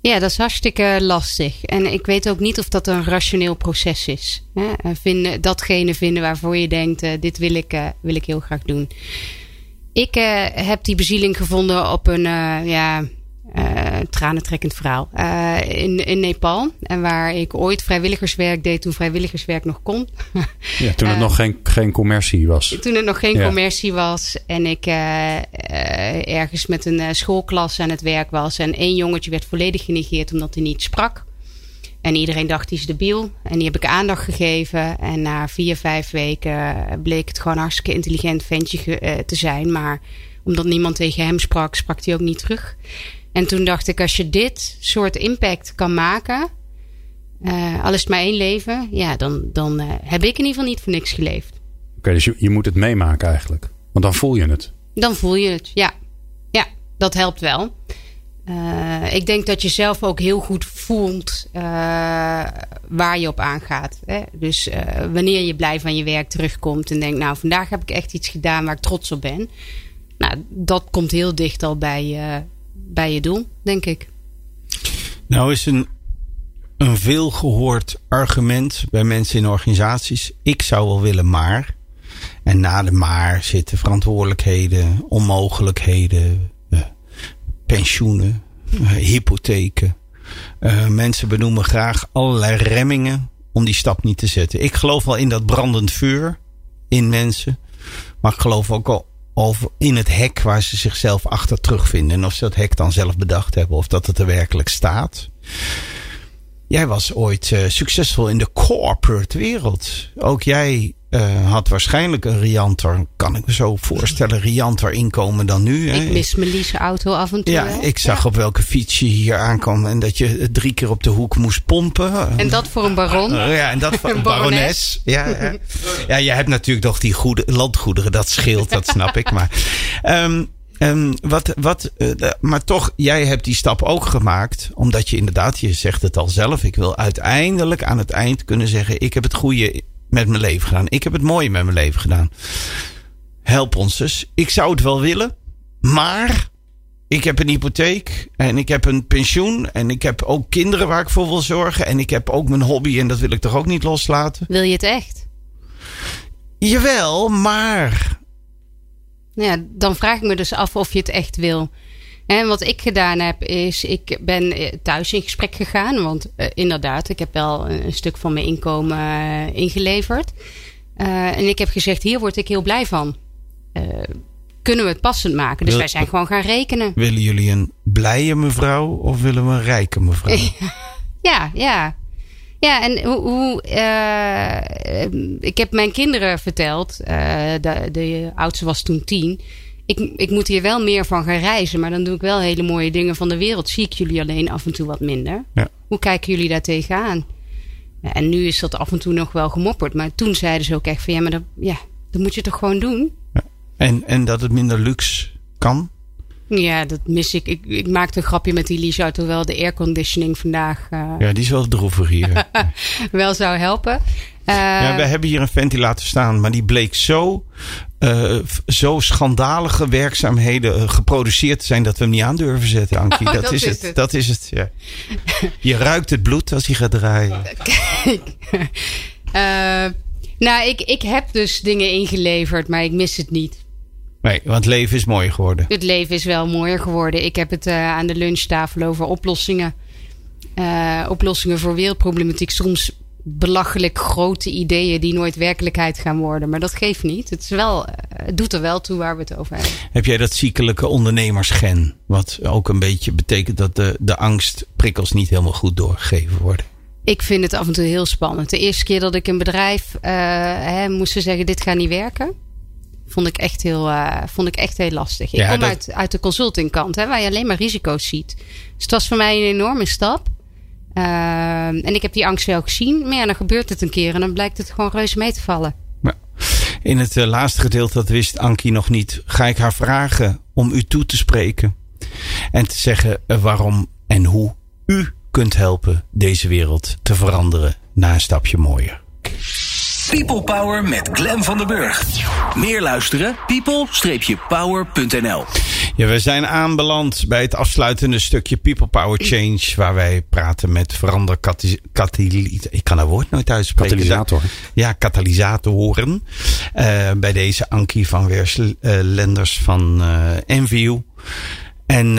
Ja, dat is hartstikke lastig. En ik weet ook niet of dat een rationeel proces is. Vinden, datgene vinden waarvoor je denkt, uh, dit wil ik, uh, wil ik heel graag doen. Ik uh, heb die bezieling gevonden op een, ja, uh, tranentrekkend verhaal. Uh, in, in Nepal. En waar ik ooit vrijwilligerswerk deed toen vrijwilligerswerk nog kon. ja, toen het uh, nog geen, geen commercie was. Toen het nog geen ja. commercie was. En ik ergens met een schoolklas aan het werk was. En één jongetje werd volledig genegeerd omdat hij niet sprak. En iedereen dacht, hij is debiel. En die heb ik aandacht gegeven. En na vier, vijf weken bleek het gewoon een hartstikke intelligent ventje te zijn. Maar omdat niemand tegen hem sprak, sprak hij ook niet terug. En toen dacht ik, als je dit soort impact kan maken, uh, al is het maar één leven, ja, dan, dan uh, heb ik in ieder geval niet voor niks geleefd. Oké, okay, dus je, je moet het meemaken eigenlijk. Want dan voel je het. Dan voel je het, ja. Ja, dat helpt wel. Uh, ik denk dat je zelf ook heel goed voelt waar je op aangaat. Hè? Dus wanneer je blij van je werk terugkomt en denkt, nou, vandaag heb ik echt iets gedaan waar ik trots op ben. Nou, dat komt heel dicht al bij, bij je doel, denk ik. Nou is een, een veel gehoord argument bij mensen in organisaties. Ik zou wel willen maar. En na de maar zitten verantwoordelijkheden, onmogelijkheden, uh, pensioenen, uh, hypotheken. Uh, mensen benoemen graag allerlei remmingen om die stap niet te zetten. Ik geloof wel in dat brandend vuur in mensen. Maar ik geloof ook al of in het hek waar ze zichzelf achter terugvinden. En of ze dat hek dan zelf bedacht hebben of dat het er werkelijk staat. Jij was ooit uh, succesvol in de corporate wereld. Ook jij eh, had waarschijnlijk een Rianter, kan ik me zo voorstellen, Rianter inkomen dan nu. Hè? Ik mis mijn lease auto af en toe. Ja, wel. ik zag op welke fiets je hier aankwam en dat je drie keer op de hoek moest pompen. En dat voor een baron. Uh, ja, en dat van Een barones. barones. Ja, ja. ja, je hebt natuurlijk nog die goede landgoederen, dat scheelt, dat snap ik. Maar, ehm, ehm, wat, wat, eh, maar toch, jij hebt die stap ook gemaakt, omdat je inderdaad, je zegt het al zelf, ik wil uiteindelijk aan het eind kunnen zeggen, ik heb het goede met mijn leven gedaan. Ik heb het mooie met mijn leven gedaan. Help ons dus. Ik zou het wel willen, maar ik heb een hypotheek en ik heb een pensioen en ik heb ook kinderen waar ik voor wil zorgen en ik heb ook mijn hobby en dat wil ik toch ook niet loslaten. Wil je het echt? Jawel, maar Nou Ja, dan vraag ik me dus af of je het echt wil. En wat ik gedaan heb, is ik ben eh, thuis in gesprek gegaan. Want eh, inderdaad, ik heb wel een, een stuk van mijn inkomen eh, ingeleverd. En ik heb gezegd, hier word ik heel blij van. Kunnen we het passend maken? Dus Wil- wij zijn gewoon gaan rekenen. willen jullie een blije mevrouw of willen we een rijke mevrouw? Ja, ja. Ja, en hoe. hoe ik heb mijn kinderen verteld. de, de oudste was toen tien. Ik, ik moet hier wel meer van gaan reizen. Maar dan doe ik wel hele mooie dingen van de wereld. Zie ik jullie alleen af en toe wat minder. Ja. Hoe kijken jullie daar tegenaan? Ja, en nu is dat af en toe nog wel gemopperd. Maar toen zeiden ze ook echt van ja, maar dat, ja, dat moet je toch gewoon doen? En, en dat het minder luxe kan? Ja, dat mis ik. Ik, ik maakte een grapje met die leaseauto wel de airconditioning vandaag eh, Ja, die is wel droevig hier. wel zou helpen. Eh, ja, we hebben hier een ventilator staan, maar die bleek zo, eh, zo schandalige werkzaamheden eh, geproduceerd te zijn dat we hem niet aan durven zetten, Ankie. Oh, dat, dat is het. het. Dat is het. Ja. Je ruikt het bloed als hij gaat draaien. Eh, nou, ik, ik heb dus dingen ingeleverd, maar ik mis het niet. Nee, want leven is mooi geworden. Het leven is wel mooier geworden. Ik heb het eh, aan de lunchtafel over oplossingen. Eh, oplossingen voor wereldproblematiek. Soms belachelijk grote ideeën die nooit werkelijkheid gaan worden. Maar dat geeft niet. Het, is wel, eh, het doet er wel toe waar we het over hebben. Heb jij dat ziekelijke ondernemersgen? Wat ook een beetje betekent dat de, de angstprikkels niet helemaal goed doorgegeven worden. Ik vind het af en toe heel spannend. De eerste keer dat ik een bedrijf eh, hè, moest ze zeggen: dit gaat niet werken. Vond ik echt heel, eh, vond ik echt heel lastig. Ik Ja, kom dat- uit, uit de consultingkant, hè, waar je alleen maar risico's ziet. Dus het was voor mij een enorme stap. Ehm, en ik heb die angst wel gezien. Maar ja, dan gebeurt het een keer en dan blijkt het gewoon reuze mee te vallen. Maar in het eh, laatste gedeelte, dat wist Ankie nog niet, ga ik haar vragen om u toe te spreken. En te zeggen eh, waarom en hoe u kunt helpen deze wereld te veranderen naar een stapje mooier. People Power met Glen van den Burg. Meer luisteren? people-power.nl Ja, we zijn aanbeland bij het afsluitende stukje People Power Change, waar wij praten met verander Ik kan dat woord nooit uitspreken. Katalysator. Ja, katalysatoren. Eh, bij deze Ankie van Wers eh, Lenders van eh NVU. En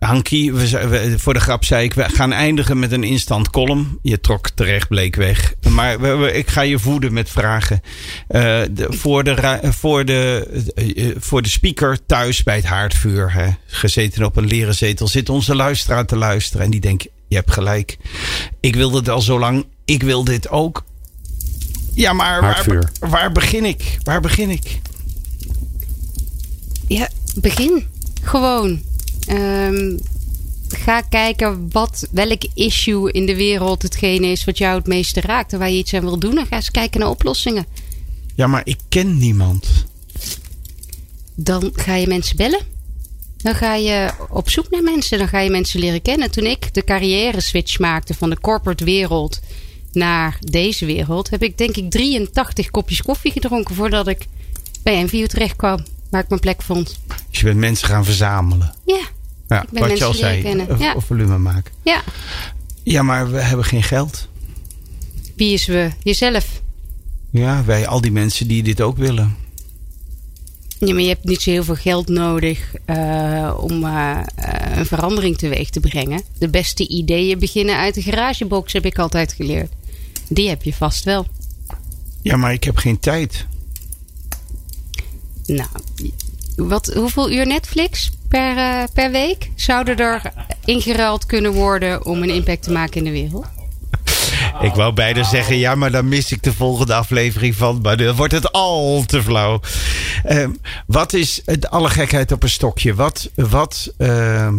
we, we- voor de grap zei ik, we gaan eindigen met een instant column. Je trok terecht, bleek weg. Maar we, we- ik ga je voeden met vragen. Eh, de, voor, de, voor, eh, eh, voor de speaker thuis bij het haardvuur, hè, gezeten op een leren zetel, zit onze luisteraar te luisteren. En die denkt, je hebt gelijk. Ik wilde het al zo lang. Ik wil dit ook. Ja, maar waar, waar begin ik? Waar begin ik? Ja, begin. Gewoon. Ehm, ga kijken wat, welk issue in de wereld hetgene is wat jou het meeste raakt. En waar je iets aan wil doen. En ga eens kijken naar oplossingen. Ja, maar ik ken niemand. Dan ga je mensen bellen. Dan ga je op zoek naar mensen. Dan ga je mensen leren kennen. Toen ik de carrière switch maakte van de corporate wereld naar deze wereld, heb ik denk ik 83 kopjes koffie gedronken voordat ik bij NVU terecht kwam. Waar ik mijn plek vond. Dus je bent mensen gaan verzamelen. Ja, Ja, ben wat je al zei. kennen, ja. of volume maken. ja. Ja, maar we hebben geen geld. Wie is we? Jezelf. Ja, wij, al die mensen die dit ook willen. Ja, maar je hebt niet zo heel veel geld nodig eh, om eh, eh, een verandering teweeg te brengen. De beste ideeën beginnen uit de garagebox, heb ik altijd geleerd. Die heb je vast wel. Ja, maar ik heb geen tijd. Nou, wat, hoeveel uur Netflix per, eh, per week zouden er ingeruild kunnen worden om een impact te maken in de wereld? Ik wou bijna zeggen, ja, maar dan mis ik de volgende aflevering van. Maar dan wordt het al te flauw. Ehm, wat is het alle gekheid op een stokje? Wat, wat ehm,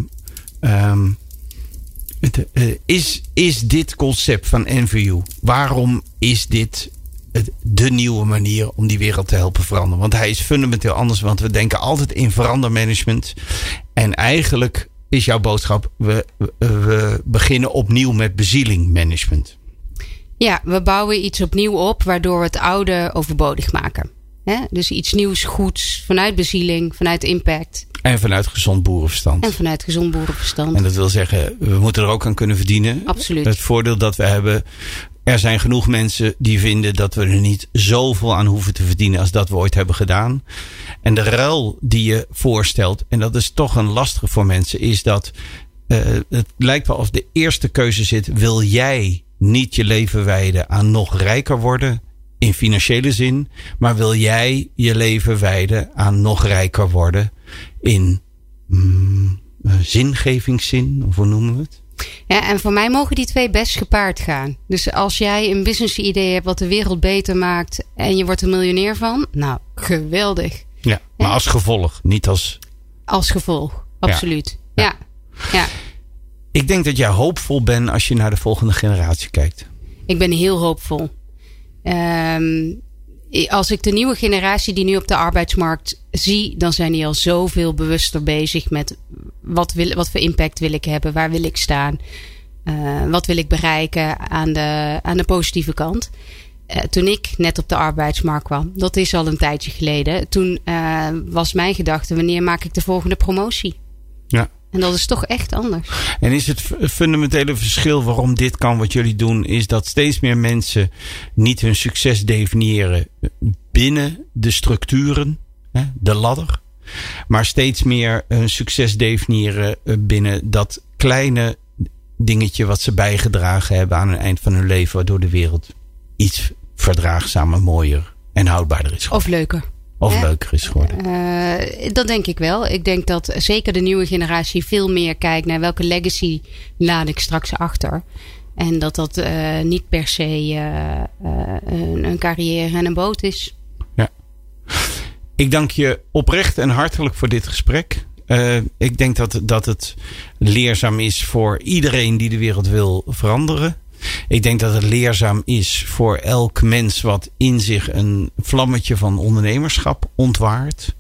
ehm, eh, is, is dit concept van NVU? Waarom is dit het- de nieuwe manier om die wereld te helpen veranderen? Want hij is fundamenteel anders. Want we denken altijd in verandermanagement. En eigenlijk is jouw boodschap: we, we, beginnen opnieuw met bezielingmanagement. Ja, we bouwen iets opnieuw op waardoor we het oude overbodig maken. Dus iets nieuws, goeds, vanuit bezieling, vanuit impact En vanuit gezond boerenverstand. en vanuit gezond boerenverstand. En dat wil zeggen, we moeten er ook aan kunnen verdienen. Absoluut. Het voordeel dat we hebben. Er zijn genoeg mensen die vinden dat we er niet zoveel aan hoeven te verdienen als dat we ooit hebben gedaan. En de ruil die je voorstelt, en dat is toch een lastige voor mensen, is dat eh, het lijkt wel of de eerste keuze zit: wil jij niet je leven wijden aan nog rijker worden? In financiële zin, maar wil jij je leven wijden aan nog rijker worden in mm, eh, zingevingszin, of hoe noemen we het? Ja, en voor mij mogen die twee best gepaard gaan. Dus als jij een business idee hebt wat de wereld beter maakt en je wordt er miljonair van, nou, geweldig. Ja, maar als gevolg, niet als. Als gevolg, absoluut. Ja, ja. Ik denk dat jij hoopvol bent als je naar de volgende generatie kijkt. ik ben heel hoopvol. Ehm, als ik de nieuwe generatie die nu op de arbeidsmarkt zie, dan zijn die al zoveel bewuster bezig met wat, wil, wat voor impact wil ik hebben, waar wil ik staan, eh, wat wil ik bereiken aan de, aan de positieve kant. Eh, toen ik net op de arbeidsmarkt kwam, dat is al een tijdje geleden, toen eh, was mijn gedachte: wanneer maak ik de volgende promotie? Ja. En dat is toch echt anders. En is het fundamentele verschil waarom dit kan wat jullie doen, is dat steeds meer mensen niet hun succes definiëren binnen de structuren, de ladder, maar steeds meer hun succes definiëren eh, binnen dat kleine dingetje wat ze bijgedragen hebben aan het eind van hun leven, waardoor de wereld iets verdraagzamer, mooier en houdbaarder is geworden. Of leuker. Of, hè? leuker is geworden. Eh, dat denk ik wel. Ik denk dat zeker de nieuwe generatie veel meer kijkt naar welke legacy laat ik straks achter. En dat dat eh, niet per se eh, eh, een, een carrière en een boot is. Ik dank je oprecht en hartelijk voor dit gesprek. Eh, ik denk dat, dat het leerzaam is voor iedereen die de wereld wil veranderen. Ik denk dat het leerzaam is voor elk mens wat in zich een vlammetje van ondernemerschap ontwaart.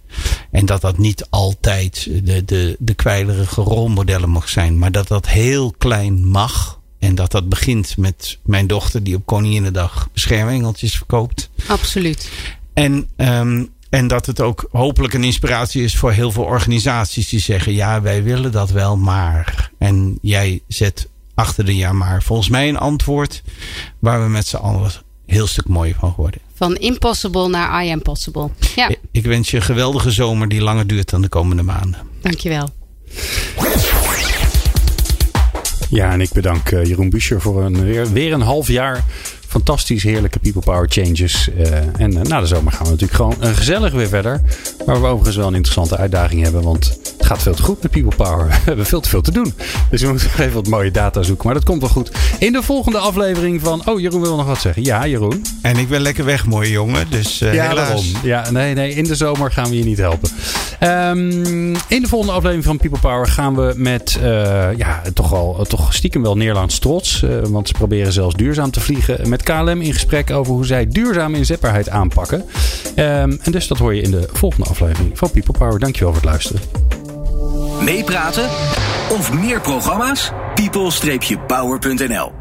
En dat dat niet altijd de, de, de kwijlerige rolmodellen mag zijn, maar dat dat heel klein mag. En dat dat begint met mijn dochter die op Koninginnedag beschermengeltjes verkoopt. Absoluut. En, ehm, en dat het ook hopelijk een inspiratie is voor heel veel organisaties die zeggen: ja, wij willen dat wel, maar. En jij zet achter de ja, maar volgens mij een antwoord waar we met z'n allen een heel stuk mooier van worden. Van impossible naar I am possible. Ja, Ik- Ik wens je een geweldige zomer die langer duurt dan de komende maanden. dankjewel. Ja, en ik bedank eh, Jeroen Buescher voor een, weer, weer een half jaar fantastisch heerlijke People Power Changes. Eh, en eh, na de zomer gaan we natuurlijk gewoon eh, gezellig weer verder. Waar we overigens wel een interessante uitdaging hebben. Want het gaat veel te goed met People Power. We hebben veel te veel te doen. Dus we moeten nog even wat mooie data zoeken. Maar dat komt wel goed. In de volgende aflevering van... Oh, Jeroen wil nog wat zeggen. Ja, Jeroen. En ik ben lekker weg, mooie jongen. Dus Ja, helaas. daarom. Ja, nee, nee. In de zomer gaan we je niet helpen. Ehm, in de volgende aflevering van People Power gaan we met ja, toch al toch stiekem wel Nederlands trots. want ze proberen zelfs duurzaam te vliegen. Met KLM in gesprek over hoe zij duurzame inzetbaarheid aanpakken. Ehm, en dus dat hoor je in de volgende aflevering van People Power. Dankjewel voor het luisteren. Meepraten of meer programma's? people-power.nl